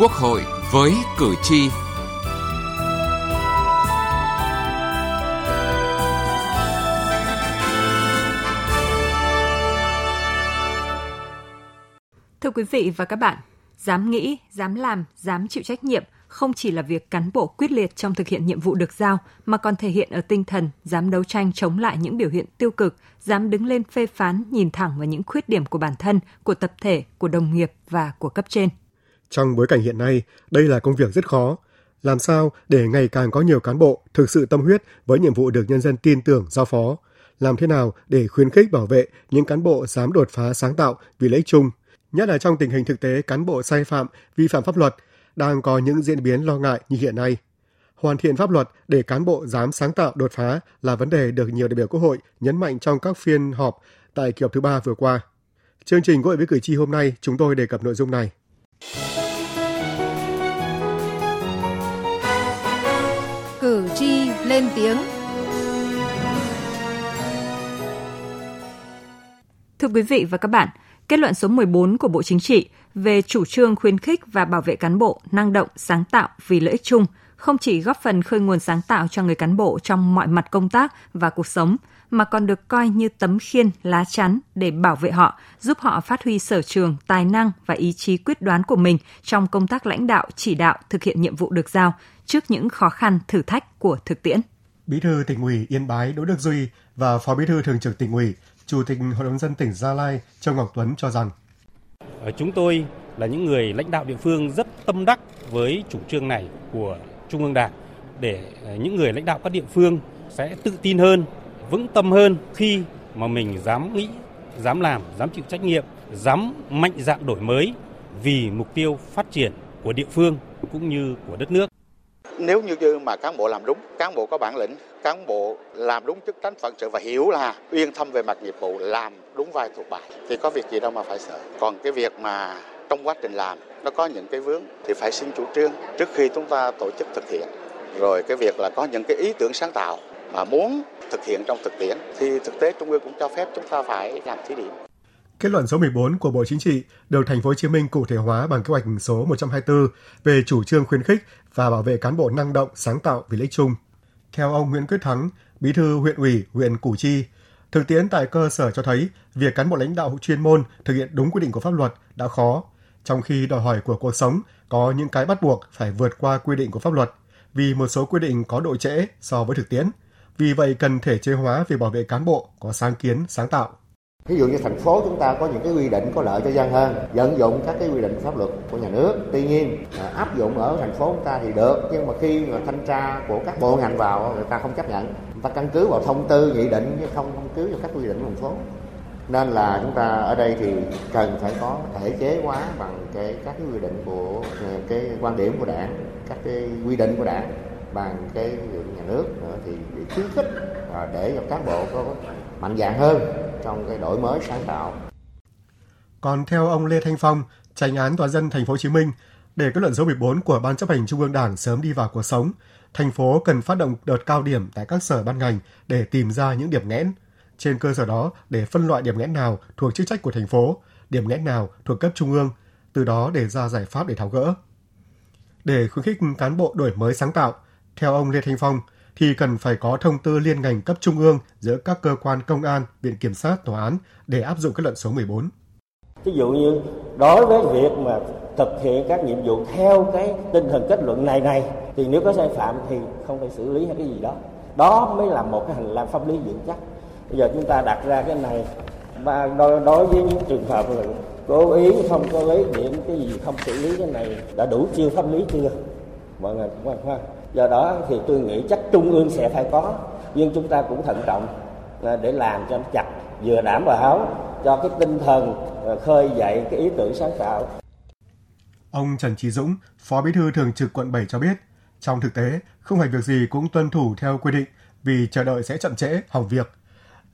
Quốc hội với cử tri. Thưa quý vị và các bạn, dám nghĩ, dám làm, dám chịu trách nhiệm không chỉ là việc cán bộ quyết liệt trong thực hiện nhiệm vụ được giao mà còn thể hiện ở tinh thần dám đấu tranh chống lại những biểu hiện tiêu cực, dám đứng lên phê phán, nhìn thẳng vào những khuyết điểm của bản thân, của tập thể, của đồng nghiệp và của cấp trên. Trong bối cảnh hiện nay, đây là công việc rất khó. Làm sao để ngày càng có nhiều cán bộ thực sự tâm huyết với nhiệm vụ được nhân dân tin tưởng giao phó? Làm thế nào để khuyến khích bảo vệ những cán bộ dám đột phá sáng tạo vì lợi ích chung? Nhất là trong tình hình thực tế cán bộ sai phạm, vi phạm pháp luật đang có những diễn biến lo ngại như hiện nay. Hoàn thiện pháp luật để cán bộ dám sáng tạo đột phá là vấn đề được nhiều đại biểu Quốc hội nhấn mạnh trong các phiên họp tại kỳ họp thứ ba vừa qua. Chương trình Quốc hội với cử tri hôm nay chúng tôi đề cập nội dung này. Lên tiếng. Thưa quý vị và các bạn, kết luận số 14 của Bộ Chính trị về chủ trương khuyến khích và bảo vệ cán bộ năng động, sáng tạo vì lợi ích chung không chỉ góp phần khơi nguồn sáng tạo cho người cán bộ trong mọi mặt công tác và cuộc sống, mà còn được coi như tấm khiên, lá chắn để bảo vệ họ, giúp họ phát huy sở trường, tài năng và ý chí quyết đoán của mình trong công tác lãnh đạo, chỉ đạo, thực hiện nhiệm vụ được giao trước những khó khăn, thử thách của thực tiễn. Bí thư tỉnh ủy Yên Bái Đỗ Đức Duy và Phó Bí thư Thường trực tỉnh ủy, Chủ tịch Hội đồng dân tỉnh Gia Lai Châu Ngọc Tuấn cho rằng Chúng tôi là những người lãnh đạo địa phương rất tâm đắc với chủ trương này của Trung ương Đảng để ờ, những người lãnh đạo các địa phương sẽ tự tin hơn, vững tâm hơn khi mà mình dám nghĩ, dám làm, dám chịu trách nhiệm, dám mạnh dạn đổi mới vì mục tiêu phát triển của địa phương cũng như của đất nước. Nếu như mà cán bộ làm đúng, cán bộ có bản lĩnh, cán bộ làm đúng chức trách phận sự và hiểu là uyên thâm về mặt nghiệp vụ, làm đúng vai thuộc bài thì có việc gì đâu mà phải sợ. Còn cái việc mà trong quá trình làm nó có những cái vướng thì phải xin chủ trương trước khi chúng ta tổ chức thực hiện. Rồi cái việc là có những cái ý tưởng sáng tạo mà muốn thực hiện trong thực tiễn thì thực tế trung ương cũng cho phép chúng ta phải làm thí điểm. Kết luận số 14 của Bộ Chính trị được Thành phố Hồ Chí Minh cụ thể hóa bằng kế hoạch số 124 về chủ trương khuyến khích và bảo vệ cán bộ năng động, sáng tạo vì lợi ích chung. Theo ông Nguyễn Quyết Thắng, Bí thư huyện ủy huyện Củ Chi, thực tiễn tại cơ sở cho thấy việc cán bộ lãnh đạo chuyên môn thực hiện đúng quy định của pháp luật đã khó, trong khi đòi hỏi của cuộc sống có những cái bắt buộc phải vượt qua quy định của pháp luật vì một số quy định có độ trễ so với thực tiễn. Vì vậy cần thể chế hóa về bảo vệ cán bộ có sáng kiến, sáng tạo. Ví dụ như thành phố chúng ta có những cái quy định có lợi cho dân hơn, vận dụng các cái quy định pháp luật của nhà nước. Tuy nhiên à, áp dụng ở thành phố chúng ta thì được, nhưng mà khi mà thanh tra của các bộ ngành vào người ta không chấp nhận. Người ta căn cứ vào thông tư, nghị định chứ không căn cứ vào các quy định của thành phố. Nên là chúng ta ở đây thì cần phải có thể chế hóa bằng cái các cái quy định của cái quan điểm của đảng, các cái quy định của đảng bằng cái nhà nước nữa thì để khuyến khích và để cho cán bộ có mạnh dạng hơn trong cái đổi mới sáng tạo. Còn theo ông Lê Thanh Phong, tranh án tòa dân thành phố Hồ Chí Minh, để kết luận số 14 của Ban chấp hành Trung ương Đảng sớm đi vào cuộc sống, thành phố cần phát động đợt cao điểm tại các sở ban ngành để tìm ra những điểm nghẽn. Trên cơ sở đó để phân loại điểm nghẽn nào thuộc chức trách của thành phố, điểm nghẽn nào thuộc cấp trung ương, từ đó để ra giải pháp để tháo gỡ. Để khuyến khích cán bộ đổi mới sáng tạo, theo ông Lê Thanh Phong, thì cần phải có thông tư liên ngành cấp trung ương giữa các cơ quan công an, viện kiểm sát, tòa án để áp dụng kết luận số 14. Ví dụ như đối với việc mà thực hiện các nhiệm vụ theo cái tinh thần kết luận này này thì nếu có sai phạm thì không phải xử lý hay cái gì đó. Đó mới là một cái hành lang pháp lý vững chắc. Bây giờ chúng ta đặt ra cái này và đối, đối với những trường hợp là cố ý không có lấy điểm cái gì không xử lý cái này đã đủ chưa pháp lý chưa mọi người cũng quan do đó thì tôi nghĩ chắc trung ương sẽ phải có nhưng chúng ta cũng thận trọng à, để làm cho nó chặt vừa đảm bảo cho cái tinh thần à, khơi dậy cái ý tưởng sáng tạo. Ông Trần Trí Dũng, Phó Bí thư Thường trực quận 7 cho biết, trong thực tế, không phải việc gì cũng tuân thủ theo quy định vì chờ đợi sẽ chậm trễ, hỏng việc.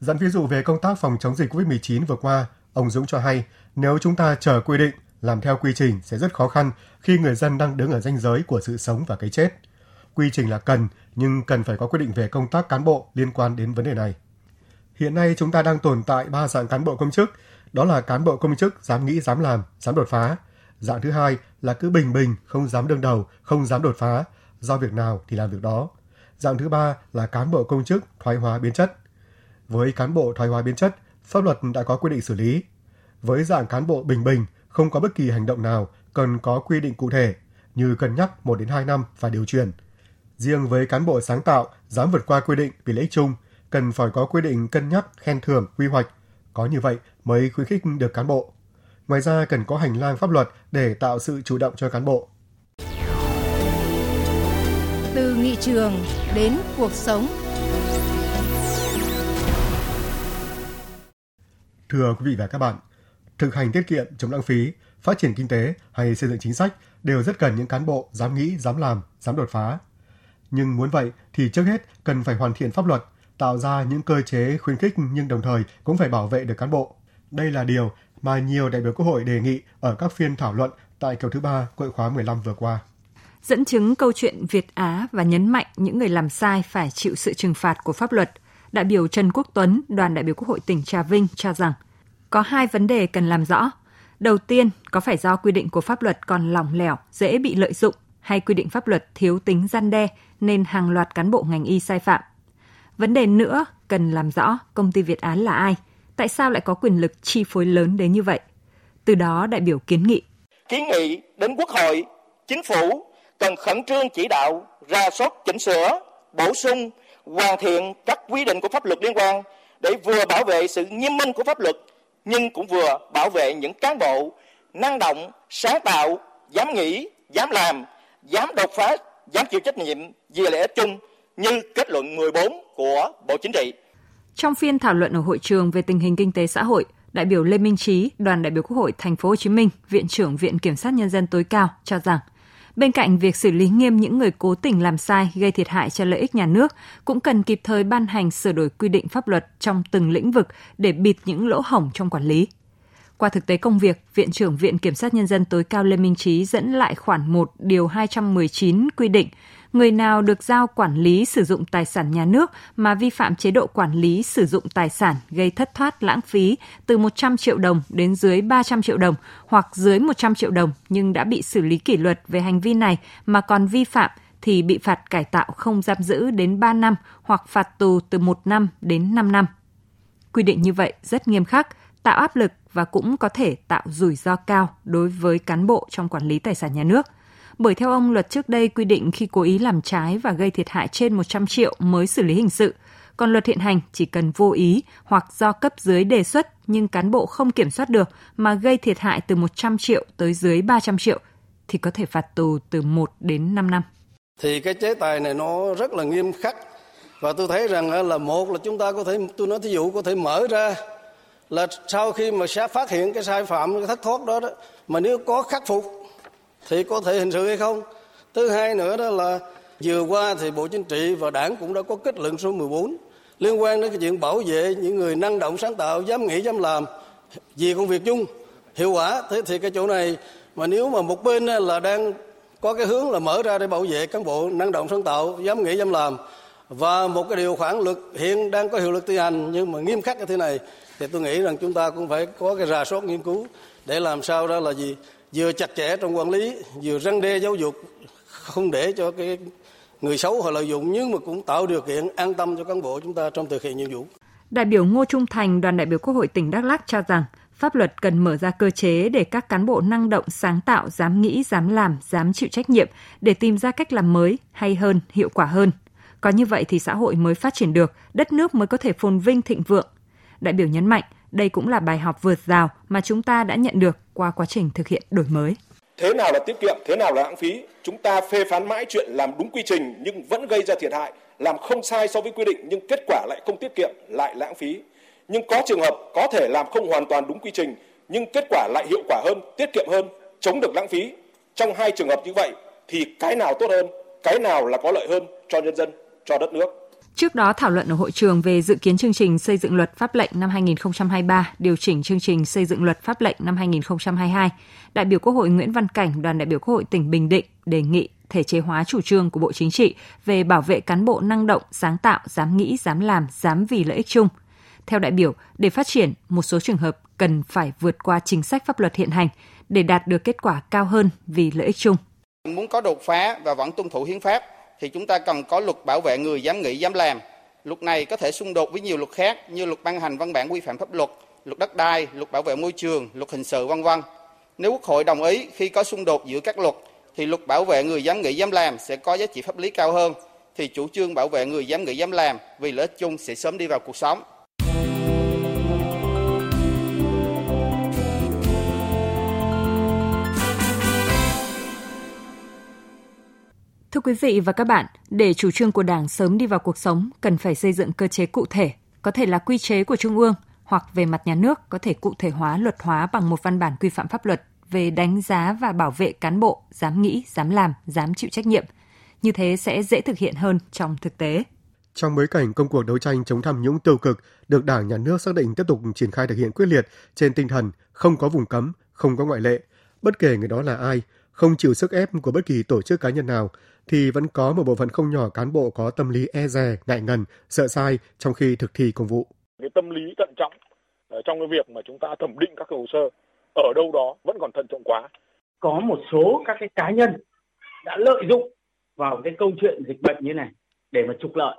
Dẫn ví dụ về công tác phòng chống dịch COVID-19 vừa qua, ông Dũng cho hay nếu chúng ta chờ quy định, làm theo quy trình sẽ rất khó khăn khi người dân đang đứng ở ranh giới của sự sống và cái chết. Quy trình là cần, nhưng cần phải có quy định về công tác cán bộ liên quan đến vấn đề này. Hiện nay chúng ta đang tồn tại ba dạng cán bộ công chức, đó là cán bộ công chức dám nghĩ, dám làm, dám đột phá, Dạng thứ hai là cứ bình bình, không dám đương đầu, không dám đột phá, do việc nào thì làm việc đó. Dạng thứ ba là cán bộ công chức thoái hóa biến chất. Với cán bộ thoái hóa biến chất, pháp luật đã có quy định xử lý. Với dạng cán bộ bình bình, không có bất kỳ hành động nào cần có quy định cụ thể như cân nhắc 1 đến 2 năm và điều chuyển. Riêng với cán bộ sáng tạo dám vượt qua quy định vì lợi ích chung, cần phải có quy định cân nhắc khen thưởng quy hoạch. Có như vậy mới khuyến khích được cán bộ. Ngoài ra cần có hành lang pháp luật để tạo sự chủ động cho cán bộ. Từ nghị trường đến cuộc sống. Thưa quý vị và các bạn, thực hành tiết kiệm chống lãng phí, phát triển kinh tế hay xây dựng chính sách đều rất cần những cán bộ dám nghĩ, dám làm, dám đột phá. Nhưng muốn vậy thì trước hết cần phải hoàn thiện pháp luật, tạo ra những cơ chế khuyến khích nhưng đồng thời cũng phải bảo vệ được cán bộ. Đây là điều mà nhiều đại biểu Quốc hội đề nghị ở các phiên thảo luận tại kỳ thứ ba Quốc hội khóa 15 vừa qua. Dẫn chứng câu chuyện Việt Á và nhấn mạnh những người làm sai phải chịu sự trừng phạt của pháp luật, đại biểu Trần Quốc Tuấn, đoàn đại biểu Quốc hội tỉnh Trà Vinh cho rằng có hai vấn đề cần làm rõ. Đầu tiên, có phải do quy định của pháp luật còn lỏng lẻo, dễ bị lợi dụng hay quy định pháp luật thiếu tính gian đe nên hàng loạt cán bộ ngành y sai phạm. Vấn đề nữa cần làm rõ công ty Việt Á là ai, tại sao lại có quyền lực chi phối lớn đến như vậy. Từ đó đại biểu kiến nghị. Kiến nghị đến Quốc hội, Chính phủ cần khẩn trương chỉ đạo ra soát chỉnh sửa, bổ sung, hoàn thiện các quy định của pháp luật liên quan để vừa bảo vệ sự nghiêm minh của pháp luật nhưng cũng vừa bảo vệ những cán bộ năng động, sáng tạo, dám nghĩ, dám làm, dám đột phá, dám chịu trách nhiệm vì lợi ích chung như kết luận 14 của Bộ Chính trị. Trong phiên thảo luận ở hội trường về tình hình kinh tế xã hội, đại biểu Lê Minh Trí, đoàn đại biểu Quốc hội Thành phố Hồ Chí Minh, viện trưởng Viện Kiểm sát nhân dân tối cao cho rằng Bên cạnh việc xử lý nghiêm những người cố tình làm sai gây thiệt hại cho lợi ích nhà nước, cũng cần kịp thời ban hành sửa đổi quy định pháp luật trong từng lĩnh vực để bịt những lỗ hổng trong quản lý. Qua thực tế công việc, Viện trưởng Viện Kiểm sát Nhân dân tối cao Lê Minh Trí dẫn lại khoản 1 điều 219 quy định người nào được giao quản lý sử dụng tài sản nhà nước mà vi phạm chế độ quản lý sử dụng tài sản gây thất thoát lãng phí từ 100 triệu đồng đến dưới 300 triệu đồng hoặc dưới 100 triệu đồng nhưng đã bị xử lý kỷ luật về hành vi này mà còn vi phạm thì bị phạt cải tạo không giam giữ đến 3 năm hoặc phạt tù từ 1 năm đến 5 năm. Quy định như vậy rất nghiêm khắc, tạo áp lực và cũng có thể tạo rủi ro cao đối với cán bộ trong quản lý tài sản nhà nước. Bởi theo ông, luật trước đây quy định khi cố ý làm trái và gây thiệt hại trên 100 triệu mới xử lý hình sự, còn luật hiện hành chỉ cần vô ý hoặc do cấp dưới đề xuất nhưng cán bộ không kiểm soát được mà gây thiệt hại từ 100 triệu tới dưới 300 triệu thì có thể phạt tù từ 1 đến 5 năm. Thì cái chế tài này nó rất là nghiêm khắc và tôi thấy rằng là một là chúng ta có thể tôi nói thí dụ có thể mở ra là sau khi mà sẽ phát hiện cái sai phạm cái thất thoát đó, đó mà nếu có khắc phục thì có thể hình sự hay không? Thứ hai nữa đó là vừa qua thì bộ chính trị và đảng cũng đã có kết luận số 14 liên quan đến cái chuyện bảo vệ những người năng động sáng tạo, dám nghĩ, dám làm vì công việc chung. Hiệu quả, thế thì cái chỗ này mà nếu mà một bên là đang có cái hướng là mở ra để bảo vệ cán bộ năng động sáng tạo, dám nghĩ, dám làm và một cái điều khoản luật hiện đang có hiệu lực thi hành nhưng mà nghiêm khắc như thế này, thì tôi nghĩ rằng chúng ta cũng phải có cái rà soát nghiên cứu để làm sao đó là gì? Vừa chặt chẽ trong quản lý vừa răng đe giáo dục không để cho cái người xấu họ lợi dụng nhưng mà cũng tạo điều kiện an tâm cho cán bộ chúng ta trong thực hiện nhiệm vụ. Đại biểu Ngô Trung Thành, đoàn đại biểu Quốc hội tỉnh Đắk Lắk cho rằng pháp luật cần mở ra cơ chế để các cán bộ năng động, sáng tạo, dám nghĩ, dám làm, dám chịu trách nhiệm để tìm ra cách làm mới, hay hơn, hiệu quả hơn. Có như vậy thì xã hội mới phát triển được, đất nước mới có thể phồn vinh thịnh vượng. Đại biểu nhấn mạnh, đây cũng là bài học vượt rào mà chúng ta đã nhận được qua quá trình thực hiện đổi mới. Thế nào là tiết kiệm, thế nào là lãng phí? Chúng ta phê phán mãi chuyện làm đúng quy trình nhưng vẫn gây ra thiệt hại, làm không sai so với quy định nhưng kết quả lại không tiết kiệm, lại lãng phí. Nhưng có trường hợp có thể làm không hoàn toàn đúng quy trình nhưng kết quả lại hiệu quả hơn, tiết kiệm hơn, chống được lãng phí. Trong hai trường hợp như vậy thì cái nào tốt hơn, cái nào là có lợi hơn cho nhân dân, cho đất nước? Trước đó thảo luận ở hội trường về dự kiến chương trình xây dựng luật pháp lệnh năm 2023, điều chỉnh chương trình xây dựng luật pháp lệnh năm 2022, đại biểu Quốc hội Nguyễn Văn Cảnh, đoàn đại biểu Quốc hội tỉnh Bình Định đề nghị thể chế hóa chủ trương của Bộ Chính trị về bảo vệ cán bộ năng động, sáng tạo, dám nghĩ, dám làm, dám vì lợi ích chung. Theo đại biểu, để phát triển, một số trường hợp cần phải vượt qua chính sách pháp luật hiện hành để đạt được kết quả cao hơn vì lợi ích chung. Muốn có đột phá và vẫn tuân thủ hiến pháp thì chúng ta cần có luật bảo vệ người dám nghĩ dám làm. Luật này có thể xung đột với nhiều luật khác như luật ban hành văn bản quy phạm pháp luật, luật đất đai, luật bảo vệ môi trường, luật hình sự vân vân. Nếu Quốc hội đồng ý khi có xung đột giữa các luật thì luật bảo vệ người dám nghĩ dám làm sẽ có giá trị pháp lý cao hơn thì chủ trương bảo vệ người dám nghĩ dám làm vì lợi ích chung sẽ sớm đi vào cuộc sống. Thưa quý vị và các bạn, để chủ trương của Đảng sớm đi vào cuộc sống, cần phải xây dựng cơ chế cụ thể, có thể là quy chế của Trung ương hoặc về mặt nhà nước có thể cụ thể hóa luật hóa bằng một văn bản quy phạm pháp luật về đánh giá và bảo vệ cán bộ dám nghĩ, dám làm, dám chịu trách nhiệm. Như thế sẽ dễ thực hiện hơn trong thực tế. Trong bối cảnh công cuộc đấu tranh chống tham nhũng tiêu cực được Đảng, Nhà nước xác định tiếp tục triển khai thực hiện quyết liệt trên tinh thần không có vùng cấm, không có ngoại lệ, bất kể người đó là ai, không chịu sức ép của bất kỳ tổ chức cá nhân nào, thì vẫn có một bộ phận không nhỏ cán bộ có tâm lý e dè, ngại ngần, sợ sai trong khi thực thi công vụ. Cái tâm lý thận trọng trong cái việc mà chúng ta thẩm định các hồ sơ ở đâu đó vẫn còn thận trọng quá. Có một số các cái cá nhân đã lợi dụng vào cái câu chuyện dịch bệnh như này để mà trục lợi.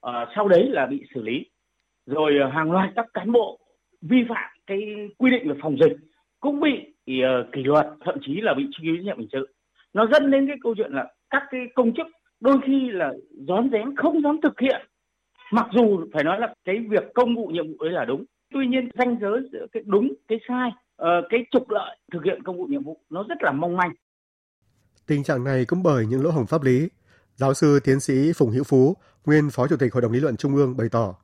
À, sau đấy là bị xử lý. Rồi ờ, hàng loạt các cán bộ vi phạm cái quy định về phòng dịch cũng bị uh, kỷ luật, thậm chí là bị truy cứu trách nhiệm hình sự. Nó dẫn đến cái câu chuyện là các cái công chức đôi khi là rón rén không dám thực hiện. Mặc dù phải nói là cái việc công vụ nhiệm vụ ấy là đúng tuy nhiên ranh giới giữa cái đúng cái sai uh, cái trục lợi thực hiện công vụ nhiệm vụ nó rất là mong manh. Tình trạng này cũng bởi những lỗ hổng pháp lý. Giáo sư tiến sĩ phùng hữu phú nguyên phó chủ tịch hội đồng lý luận trung ương bày tỏ.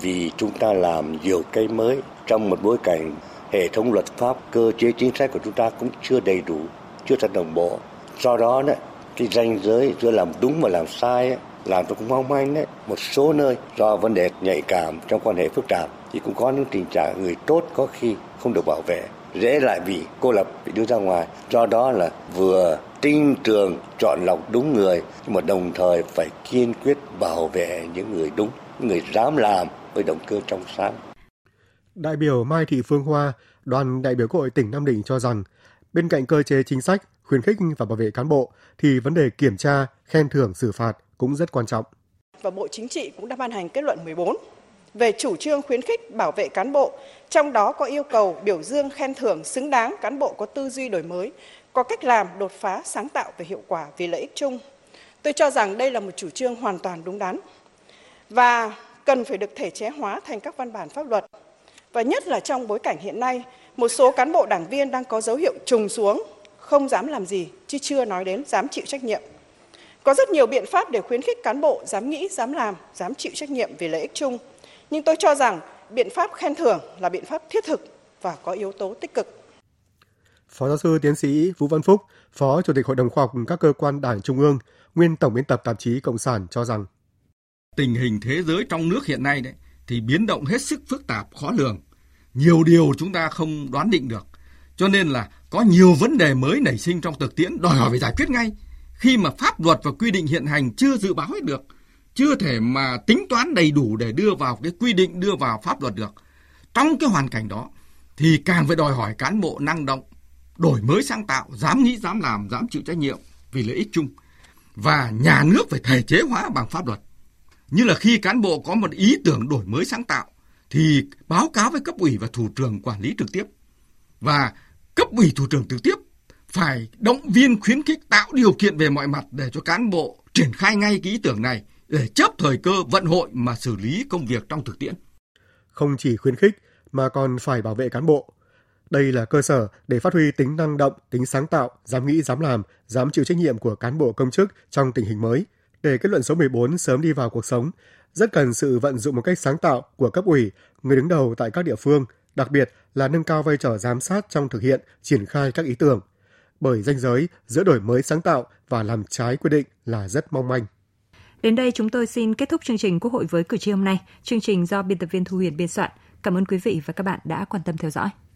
Vì chúng ta làm nhiều cái mới trong một bối cảnh hệ thống luật pháp cơ chế chính sách của chúng ta cũng chưa đầy đủ chưa thật đồng bộ. Do đó đấy cái ranh giới giữa làm đúng và làm sai ấy, làm cho cũng mong manh đấy. Một số nơi do vấn đề nhạy cảm trong quan hệ phức tạp thì cũng có những tình trạng người tốt có khi không được bảo vệ. Dễ lại bị cô lập bị đưa ra ngoài. Do đó là vừa tin tưởng chọn lọc đúng người nhưng mà đồng thời phải kiên quyết bảo vệ những người đúng những người dám làm với động cơ trong sáng đại biểu Mai Thị Phương Hoa đoàn đại biểu Quốc hội tỉnh Nam Định cho rằng bên cạnh cơ chế chính sách khuyến khích và bảo vệ cán bộ thì vấn đề kiểm tra, khen thưởng xử phạt cũng rất quan trọng. Và Bộ Chính trị cũng đã ban hành kết luận 14 về chủ trương khuyến khích bảo vệ cán bộ, trong đó có yêu cầu biểu dương khen thưởng xứng đáng cán bộ có tư duy đổi mới, có cách làm đột phá sáng tạo về hiệu quả vì lợi ích chung. Tôi cho rằng đây là một chủ trương hoàn toàn đúng đắn và cần phải được thể chế hóa thành các văn bản pháp luật. Và nhất là trong bối cảnh hiện nay, một số cán bộ đảng viên đang có dấu hiệu trùng xuống không dám làm gì, chứ chưa nói đến dám chịu trách nhiệm. Có rất nhiều biện pháp để khuyến khích cán bộ dám nghĩ, dám làm, dám chịu trách nhiệm vì lợi ích chung. Nhưng tôi cho rằng biện pháp khen thưởng là biện pháp thiết thực và có yếu tố tích cực. Phó giáo sư tiến sĩ Vũ Văn Phúc, Phó Chủ tịch Hội đồng Khoa học các cơ quan Đảng Trung ương, nguyên Tổng biên tập tạp chí Cộng sản cho rằng tình hình thế giới trong nước hiện nay đấy thì biến động hết sức phức tạp, khó lường. Nhiều điều chúng ta không đoán định được. Cho nên là có nhiều vấn đề mới nảy sinh trong thực tiễn, đòi hỏi phải giải quyết ngay khi mà pháp luật và quy định hiện hành chưa dự báo hết được, chưa thể mà tính toán đầy đủ để đưa vào cái quy định, đưa vào pháp luật được, trong cái hoàn cảnh đó thì càng phải đòi hỏi cán bộ năng động, đổi mới sáng tạo, dám nghĩ, dám làm, dám chịu trách nhiệm vì lợi ích chung và nhà nước phải thể chế hóa bằng pháp luật như là khi cán bộ có một ý tưởng đổi mới sáng tạo thì báo cáo với cấp ủy và thủ trưởng quản lý trực tiếp và cấp ủy thủ trưởng trực tiếp phải động viên khuyến khích tạo điều kiện về mọi mặt để cho cán bộ triển khai ngay cái ý tưởng này để chấp thời cơ vận hội mà xử lý công việc trong thực tiễn. Không chỉ khuyến khích mà còn phải bảo vệ cán bộ. Đây là cơ sở để phát huy tính năng động, tính sáng tạo, dám nghĩ, dám làm, dám chịu trách nhiệm của cán bộ công chức trong tình hình mới. Để kết luận số 14 sớm đi vào cuộc sống, rất cần sự vận dụng một cách sáng tạo của cấp ủy, người đứng đầu tại các địa phương, đặc biệt là nâng cao vai trò giám sát trong thực hiện, triển khai các ý tưởng. Bởi danh giới giữa đổi mới sáng tạo và làm trái quy định là rất mong manh. Đến đây chúng tôi xin kết thúc chương trình Quốc hội với cử tri hôm nay. Chương trình do biên tập viên Thu Huyền biên soạn. Cảm ơn quý vị và các bạn đã quan tâm theo dõi.